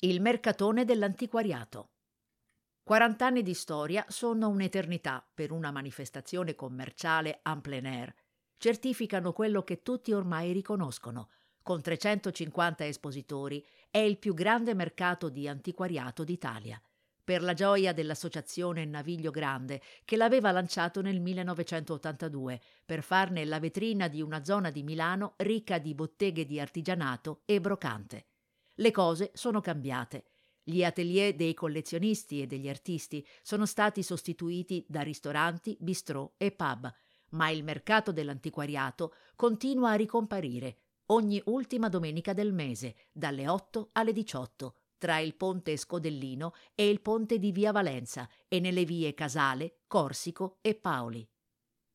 Il mercatone dell'antiquariato. 40 anni di storia sono un'eternità per una manifestazione commerciale en plein air. Certificano quello che tutti ormai riconoscono. Con 350 espositori è il più grande mercato di antiquariato d'Italia. Per la gioia dell'associazione Naviglio Grande, che l'aveva lanciato nel 1982 per farne la vetrina di una zona di Milano ricca di botteghe di artigianato e brocante. Le cose sono cambiate. Gli atelier dei collezionisti e degli artisti sono stati sostituiti da ristoranti, bistrò e pub, ma il mercato dell'antiquariato continua a ricomparire ogni ultima domenica del mese, dalle 8 alle 18, tra il ponte Scodellino e il ponte di Via Valenza e nelle vie Casale, Corsico e Paoli.